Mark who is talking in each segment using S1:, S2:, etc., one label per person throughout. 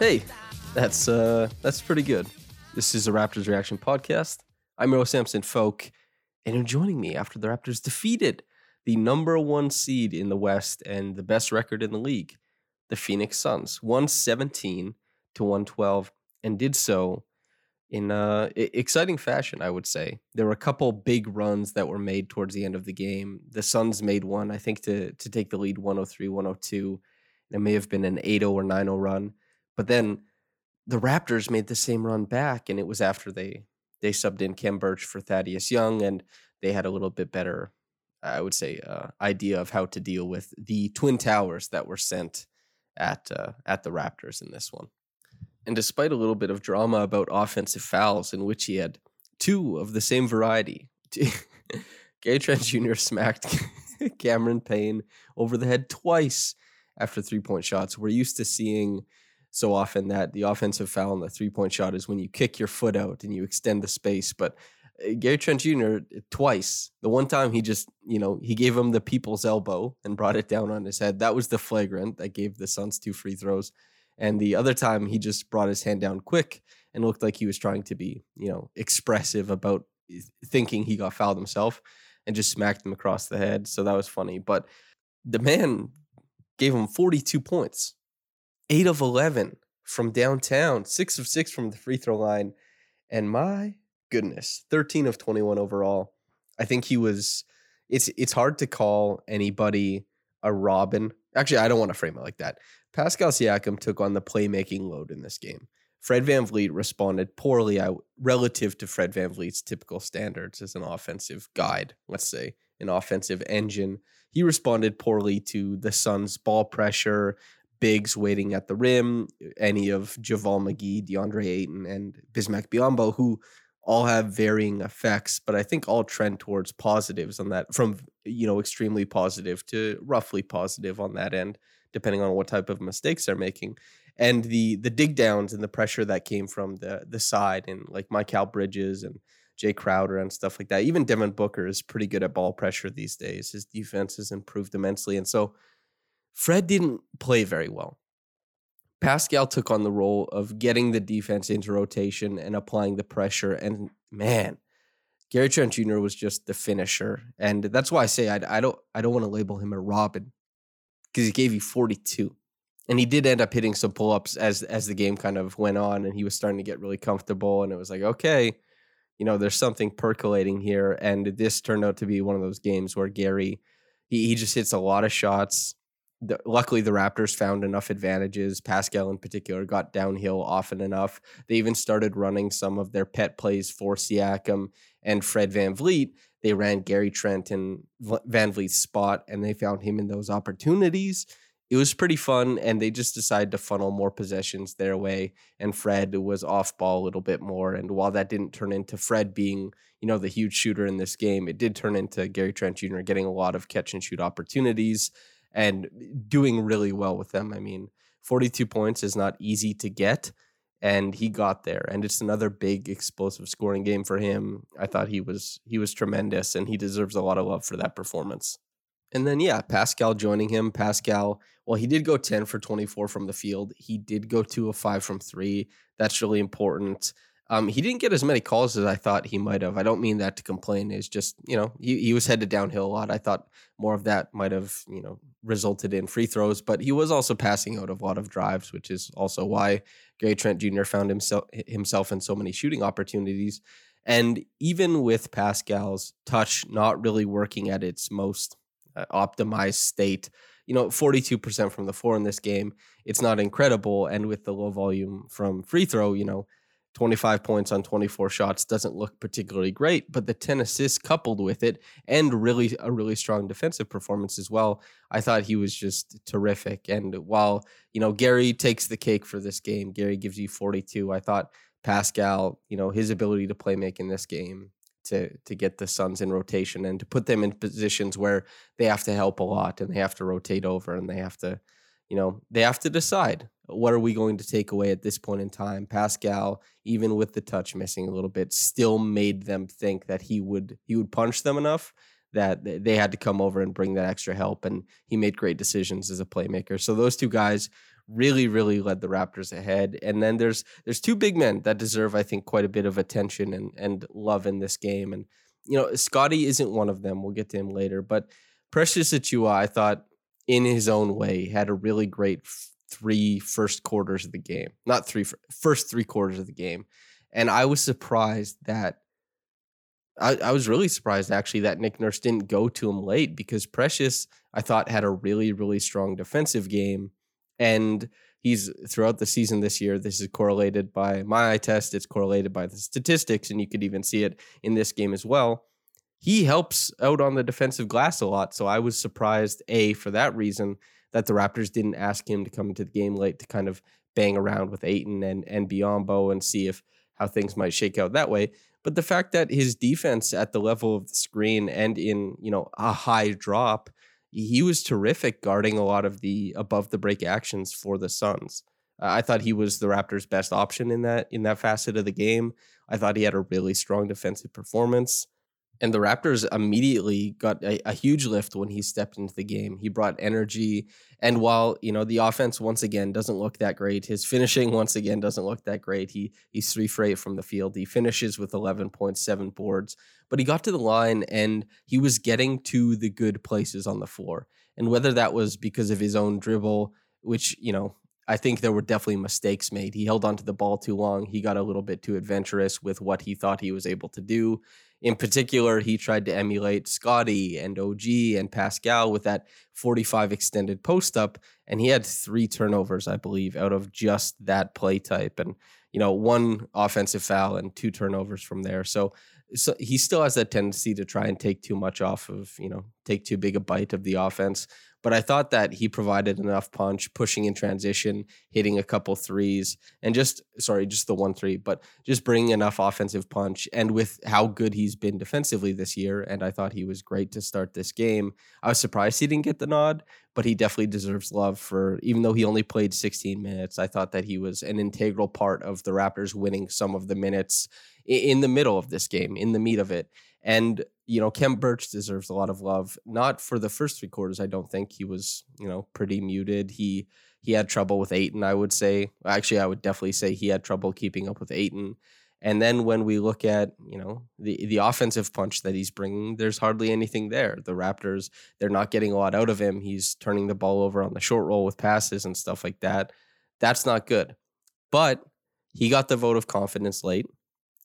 S1: Hey, that's uh that's pretty good. This is a Raptors reaction podcast. I'm Earl Samson Folk, and you're joining me after the Raptors defeated the number one seed in the West and the best record in the league, the Phoenix Suns, 117 to 112, and did so in uh exciting fashion, I would say. There were a couple big runs that were made towards the end of the game. The Suns made one, I think, to to take the lead 103, 102. It may have been an 8-0 or 9-0 run. But then the Raptors made the same run back, and it was after they they subbed in Khem Birch for Thaddeus Young, and they had a little bit better, I would say, uh, idea of how to deal with the twin towers that were sent at uh, at the Raptors in this one. And despite a little bit of drama about offensive fouls, in which he had two of the same variety, Gary Trent Jr. smacked Cameron Payne over the head twice after three point shots. We're used to seeing so often that the offensive foul and the three point shot is when you kick your foot out and you extend the space. But uh, Gary Trent Jr. twice, the one time he just, you know, he gave him the people's elbow and brought it down on his head. That was the flagrant that gave the Suns two free throws. And the other time he just brought his hand down quick and looked like he was trying to be, you know, expressive about eh, thinking he got fouled himself and just smacked him across the head. So that was funny. But the man gave him 42 points, eight of 11 from downtown, six of six from the free throw line. And my goodness, 13 of 21 overall. I think he was, it's, it's hard to call anybody a Robin. Actually, I don't want to frame it like that. Pascal Siakam took on the playmaking load in this game. Fred VanVleet responded poorly I, relative to Fred VanVleet's typical standards as an offensive guide, let's say, an offensive engine. He responded poorly to the Suns' ball pressure, bigs waiting at the rim, any of JaVale McGee, DeAndre Ayton, and Bismack Biyombo, who all have varying effects, but I think all trend towards positives on that, from you know extremely positive to roughly positive on that end, depending on what type of mistakes they're making, and the the dig downs and the pressure that came from the the side and like Mikal Bridges and Jae Crowder and stuff like that. Even Devin Booker is pretty good at ball pressure these days. His defense has improved immensely, and so Fred didn't play very well. Pascal took on the role of getting the defense into rotation and applying the pressure. And man, Gary Trent Jr. was just the finisher, and that's why I say I, I don't I don't want to label him a Robin because he gave you 42, and he did end up hitting some pull ups as as the game kind of went on, and he was starting to get really comfortable, and it was like okay, you know, there's something percolating here, and this turned out to be one of those games where Gary he he just hits a lot of shots the, luckily the Raptors found enough advantages. Pascal in particular got downhill often enough. They even started running some of their pet plays for Siakam and Fred VanVleet. They ran Gary Trent in VanVleet's spot and they found him in those opportunities. It was pretty fun and they just decided to funnel more possessions their way and Fred was off ball a little bit more and while that didn't turn into Fred being, you know, the huge shooter in this game, it did turn into Gary Trent Jr. getting a lot of catch and shoot opportunities and doing really well with them. I mean, 42 points is not easy to get, and he got there. And it's another big explosive scoring game for him. I thought he was he was tremendous, and he deserves a lot of love for that performance. And then, yeah, Pascal joining him. Pascal, well, he did go 10 for 24 from the field. He did go 2 of 5 from three. That's really important. Um, he didn't get as many calls as I thought he might have. I don't mean that to complain. It's just, you know, he, he was headed downhill a lot. I thought more of that might have, you know, resulted in free throws, but he was also passing out of a lot of drives, which is also why Gary Trent Jr. found himself himself in so many shooting opportunities. And even with Pascal's touch not really working at its most uh, optimized state, you know, 42% from the floor in this game, it's not incredible. And with the low volume from free throw, you know, 25 points on 24 shots doesn't look particularly great, but the 10 assists coupled with it and really a really strong defensive performance as well. I thought he was just terrific. And while, you know, Gary takes the cake for this game, Gary gives you 42. I thought Pascal, you know, his ability to play make in this game to to get the Suns in rotation and to put them in positions where they have to help a lot and they have to rotate over and they have to, you know, they have to decide what are we going to take away at this point in time? Pascal, even with the touch missing a little bit, still made them think that he would he would punch them enough that they had to come over and bring that extra help and he made great decisions as a playmaker. So those two guys really really led the Raptors ahead. And then there's there's two big men that deserve I think quite a bit of attention and and love in this game and you know, Scottie isn't one of them. We'll get to him later, but Precious Achiuwa, I thought in his own way had a really great three first quarters of the game, not three first three quarters of the game, and I was surprised that I, I, was really surprised actually that Nick Nurse didn't go to him late because Precious I thought had a really really strong defensive game, and he's throughout the season this year. This is correlated by my eye test. It's correlated by the statistics, and you could even see it in this game as well. He helps out on the defensive glass a lot, so I was surprised a for that reason that the Raptors didn't ask him to come into the game late to kind of bang around with Ayton and and Biyombo and see if how things might shake out that way. But the fact that his defense at the level of the screen and in you know a high drop, he was terrific guarding a lot of the above the break actions for the Suns. I thought he was the Raptors' best option in that in that facet of the game. I thought he had a really strong defensive performance. And the Raptors immediately got a, a, huge lift when he stepped into the game. He brought energy. And while, you know, the offense once again doesn't look that great, his finishing once again doesn't look that great. He he's three for eight from the field. He finishes with 11.7 boards. But he got to the line and he was getting to the good places on the floor. And whether that was because of his own dribble, which, you know, I think there were definitely mistakes made. He held onto the ball too long. He got a little bit too adventurous with what he thought he was able to do. In particular, he tried to emulate Scottie and OG and Pascal with that 45 extended post up, and he had three turnovers, I believe, out of just that play type. And, you know, one offensive foul and two turnovers from there. So, so he still has that tendency to try and take too much off of, you know, take too big a bite of the offense. But I thought that he provided enough punch, pushing in transition, hitting a couple threes, and just sorry, just the one three, but just bringing enough offensive punch. And with how good he's been defensively this year, and I thought he was great to start this game. I was surprised he didn't get the nod, but he definitely deserves love for even though he only played 16 minutes. I thought that he was an integral part of the Raptors winning some of the minutes in the middle of this game, in the meat of it. And you know, Khem Birch deserves a lot of love. Not for the first three quarters. I don't think he was, you know, pretty muted. He he had trouble with Ayton. I would say. Actually, I would definitely say he had trouble keeping up with Ayton. And then when we look at you know the the offensive punch that he's bringing, there's hardly anything there. The Raptors they're not getting a lot out of him. He's turning the ball over on the short roll with passes and stuff like that. That's not good. But he got the vote of confidence late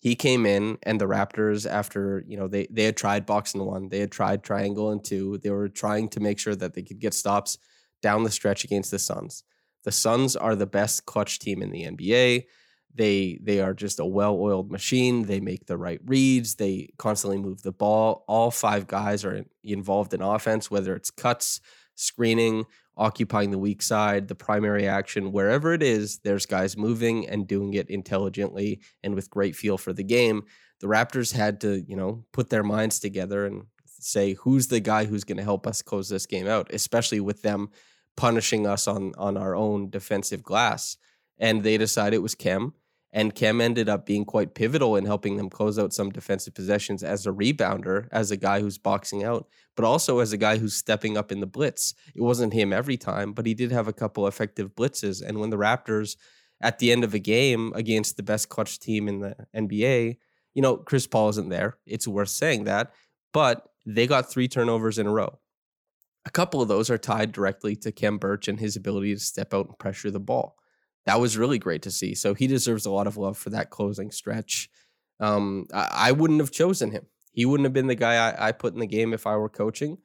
S1: he came in and the Raptors after, you know, they they had tried box and one, they had tried triangle and two. They were trying to make sure that they could get stops down the stretch against the Suns. The Suns are the best clutch team in the NBA. They they are just a well-oiled machine. They make the right reads. They constantly move the ball. All five guys are involved in offense, whether it's cuts, screening, occupying the weak side, the primary action, wherever it is, there's guys moving and doing it intelligently and with great feel for the game. The Raptors had to, you know, put their minds together and say who's the guy who's going to help us close this game out, especially with them punishing us on on our own defensive glass. And they decided it was Khem. And Khem ended up being quite pivotal in helping them close out some defensive possessions as a rebounder, as a guy who's boxing out, but also as a guy who's stepping up in the blitz. It wasn't him every time, but he did have a couple effective blitzes. And when the Raptors, at the end of a game against the best clutch team in the NBA, you know, Chris Paul isn't there. It's worth saying that, but they got three turnovers in a row. A couple of those are tied directly to Khem Birch and his ability to step out and pressure the ball that was really great to see. So he deserves a lot of love for that closing stretch. Um, I, I, wouldn't have chosen him. He wouldn't have been the guy I, I, put in the game if I were coaching.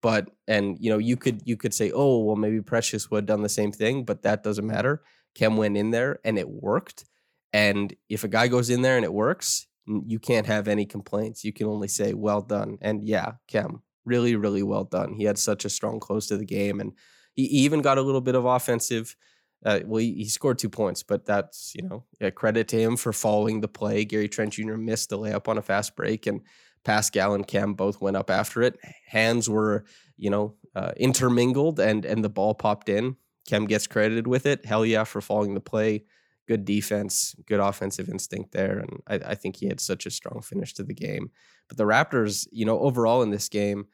S1: But and you know you could you could say oh well maybe Precious would have done the same thing, but that doesn't matter. Khem went in there and it worked. And if a guy goes in there and it works, you can't have any complaints. You can only say well done. And yeah, Khem, really really well done. He had such a strong close to the game, and he even got a little bit of offensive uh, well, he, he, scored two points, but that's you know credit to him for following the play. Gary Trent Jr. missed the layup on a fast break, and Pascal and Khem both went up after it. Hands were you know uh, intermingled, and and the ball popped in. Khem gets credited with it. Hell yeah for following the play. Good defense, good offensive instinct there, and I, I think he had such a strong finish to the game. But the Raptors, you know, overall in this game,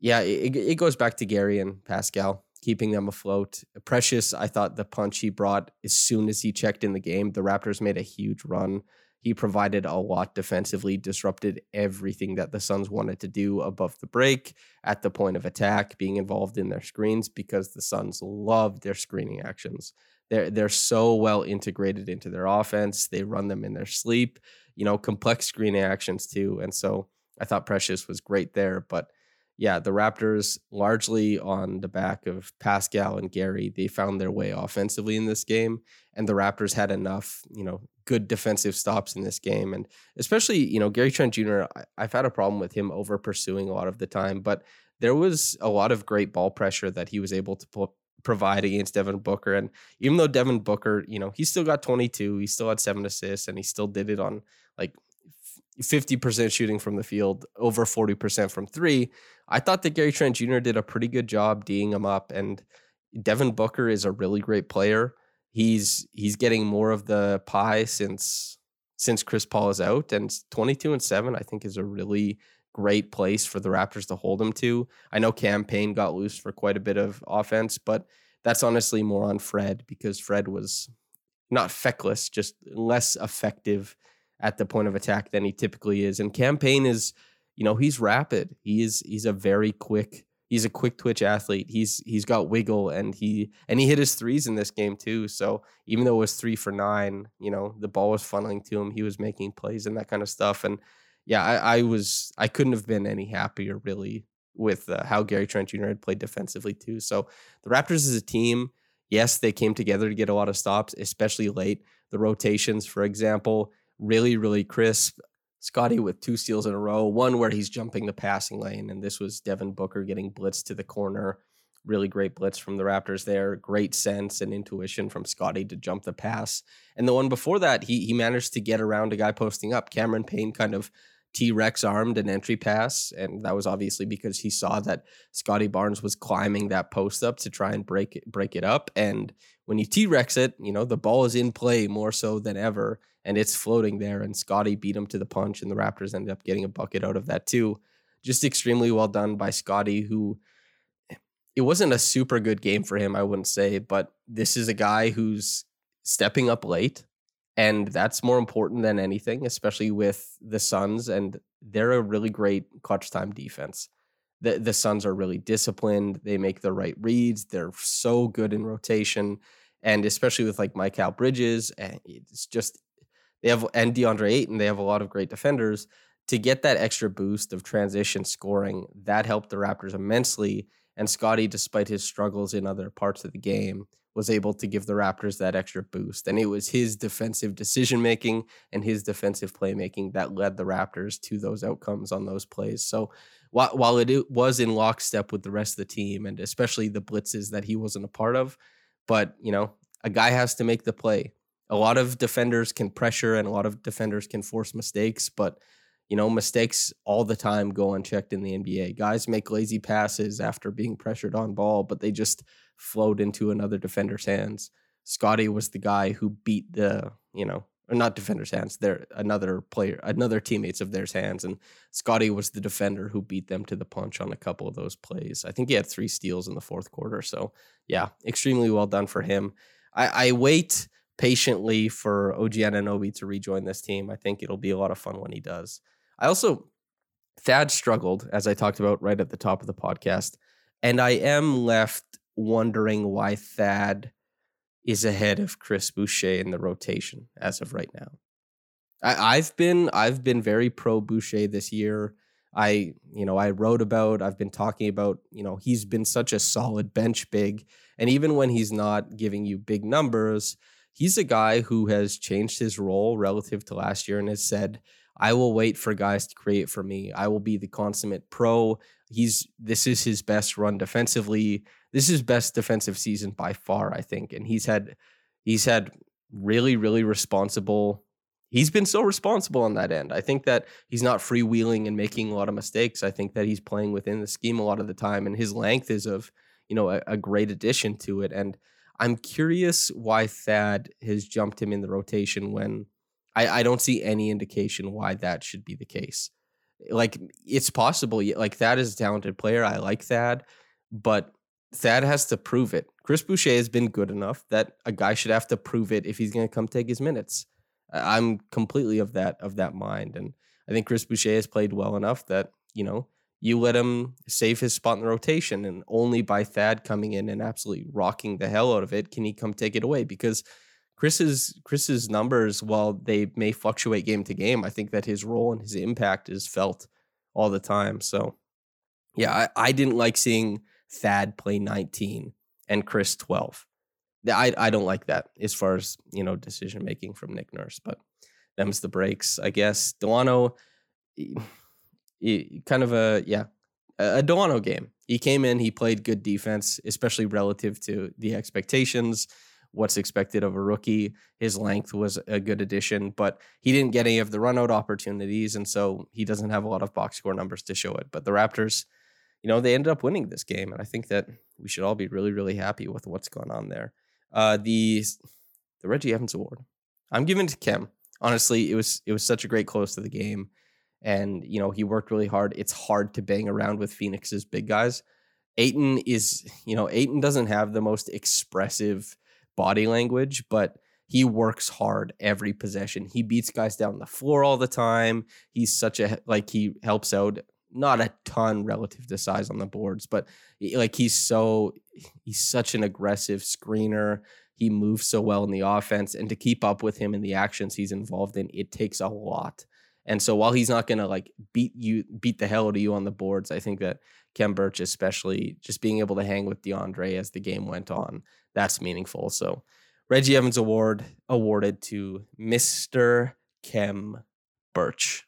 S1: yeah, it, it goes back to Gary and Pascal keeping them afloat. Precious, I thought the punch he brought as soon as he checked in the game, the Raptors made a huge run. He provided a lot defensively, disrupted everything that the Suns wanted to do above the break, at the point of attack, being involved in their screens because the Suns love their screening actions. They're they're so well integrated into their offense. They run them in their sleep, you know, complex screening actions too. And so I thought Precious was great there, but yeah, the Raptors, largely on the back of Pascal and Gary, they found their way offensively in this game. And the Raptors had enough, you know, good defensive stops in this game. And especially, you know, Gary Trent Jr., I, have had a problem with him over pursuing a lot of the time, but there was a lot of great ball pressure that he was able to provide against Devin Booker. And even though Devin Booker, you know, he still got 22, he still had seven assists, and he still did it on like 50% shooting from the field, over 40% from three. I thought that Gary Trent Jr. did a pretty good job D'ing him up. And Devin Booker is a really great player. He's he's getting more of the pie since since Chris Paul is out. And 22 and 7, I think, is a really great place for the Raptors to hold him to. I know Cam Payne got loose for quite a bit of offense, but that's honestly more on Fred because Fred was not feckless, just less effective at the point of attack than he typically is. And Cam Payne is, you know, he's rapid. He is he's a very quick he's a quick twitch athlete. He's he's got wiggle and he and he hit his threes in this game too. So even though it was three for nine, you know, the ball was funneling to him. He was making plays and that kind of stuff. And yeah, I, I was I couldn't have been any happier really with uh, how Gary Trent Jr. had played defensively too. So the Raptors as a team, yes, they came together to get a lot of stops, especially late. The rotations, for example, really, really crisp. Scottie with two steals in a row, one where he's jumping the passing lane, and this was Devin Booker getting blitzed to the corner. Really great blitz from the Raptors there. Great sense and intuition from Scottie to jump the pass. And the one before that, he he managed to get around a guy posting up. Cameron Payne kind of T Rex armed an entry pass, and that was obviously because he saw that Scottie Barnes was climbing that post up to try and break it, break it up. And when you T Rex it, you know the ball is in play more so than ever, and it's floating there. And Scottie beat him to the punch, and the Raptors ended up getting a bucket out of that too. Just extremely well done by Scottie who it wasn't a super good game for him, I wouldn't say, but this is a guy who's stepping up late and that's more important than anything, especially with the Suns. And they're a really great clutch time defense. The the Suns are really disciplined. They make the right reads. They're so good in rotation, and especially with like Mikal Bridges, eh, it's just they have and DeAndre Ayton. They have a lot of great defenders. To get that extra boost of transition scoring, that helped the Raptors immensely. And Scottie, despite his struggles in other parts of the game, was able to give the Raptors that extra boost. And it was his defensive decision making and his defensive playmaking that led the Raptors to those outcomes on those plays. So while, it was in lockstep with the rest of the team and especially the blitzes that he wasn't a part of, but you know, a guy has to make the play. A lot of defenders can pressure and a lot of defenders can force mistakes, but you know, mistakes all the time go unchecked in the NBA. Guys make lazy passes after being pressured on ball, but they just float into another defender's hands. Scottie was the guy who beat the, you know, or not defenders' hands. They're another player, another teammates of theirs' hands. And Scottie was the defender who beat them to the punch on a couple of those plays. I think he had three steals in the fourth quarter. So yeah, extremely well done for him. I, I wait patiently for OG Anunoby to rejoin this team. I think it'll be a lot of fun when he does. I also Thad struggled, as I talked about right at the top of the podcast, and I am left wondering why Thad is ahead of Chris Boucher in the rotation as of right now. I, I've been I've been very pro Boucher this year. I you know I wrote about I've been talking about you know he's been such a solid bench big, and even when he's not giving you big numbers, he's a guy who has changed his role relative to last year and has said I will wait for guys to create for me. I will be the consummate pro. He's this is his best run defensively. This is his best defensive season by far, I think. And he's had he's had really, really responsible. He's been so responsible on that end. I think that he's not freewheeling and making a lot of mistakes. I think that he's playing within the scheme a lot of the time, and his length is of you know a, a great addition to it. And I'm curious why Thad has jumped him in the rotation when I, I don't see any indication why that should be the case. Like it's possible. Like Thad is a talented player. I like Thad, but Thad has to prove it. Chris Boucher has been good enough that a guy should have to prove it if he's going to come take his minutes. I'm completely of that of that mind, and I think Chris Boucher has played well enough that you know you let him save his spot in the rotation, and only by Thad coming in and absolutely rocking the hell out of it can he come take it away because Chris's Chris's numbers, while they may fluctuate game to game, I think that his role and his impact is felt all the time. So, yeah, I, I didn't like seeing Thad play 19 and Chris 12. I I don't like that as far as you know decision making from Nick Nurse, but them's the breaks, I guess. Dalano, he, he, kind of a yeah, a Dalano game. He came in, he played good defense, especially relative to the expectations what's expected of a rookie. His length was a good addition, but he didn't get any of the runout opportunities, and so he doesn't have a lot of box score numbers to show it. But the Raptors, you know, they ended up winning this game, and I think that we should all be really, really happy with what's going on there. Uh, the the Reggie Evans Award, I'm giving to Khem. Honestly, it was it was such a great close to the game, and you know he worked really hard. It's hard to bang around with Phoenix's big guys. Ayton is, you know, Ayton doesn't have the most expressive body language, but he works hard every possession. He beats guys down the floor all the time. He's such a like he helps out not a ton relative to size on the boards, but like he's so he's such an aggressive screener. He moves so well in the offense and to keep up with him in the actions he's involved in, it takes a lot. And so while he's not to like beat you beat the hell out of you on the boards, I think that Khem Birch, especially just being able to hang with DeAndre as the game went on that's meaningful. So Reggie Evans Award awarded to Mr. Khem Birch.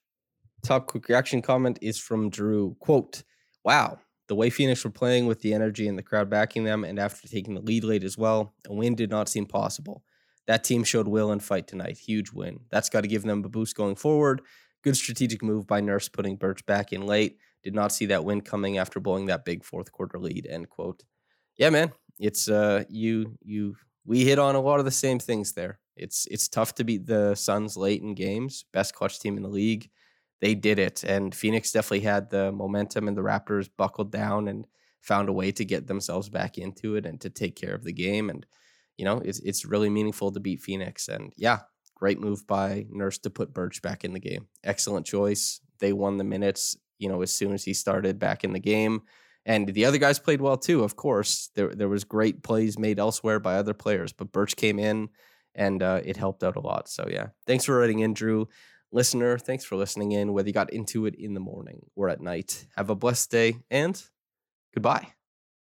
S1: Top quick reaction comment is from Drew. Quote, wow, the way Phoenix were playing with the energy and the crowd backing them, and after taking the lead late as well, a win did not seem possible. That team showed will and fight tonight. Huge win. That's got to give them a boost going forward. Good strategic move by Nurse putting Birch back in late. Did not see that win coming after blowing that big fourth quarter lead. End quote. Yeah, man it's uh you you we hit on a lot of the same things there. It's it's tough to beat the Suns late in games, best clutch team in the league. They did it, and Phoenix definitely had the momentum, and the Raptors buckled down and found a way to get themselves back into it and to take care of the game. And you know, it's it's really meaningful to beat Phoenix. And yeah, great move by Nurse to put Birch back in the game. Excellent choice. They won the minutes. You know, as soon as he started back in the game and the other guys played well too. Of course, there there was great plays made elsewhere by other players, but Birch came in and uh, it helped out a lot. So yeah, thanks for writing in, Drew. Listener, thanks for listening in. Whether you got into it in the morning or at night, have a blessed day and goodbye.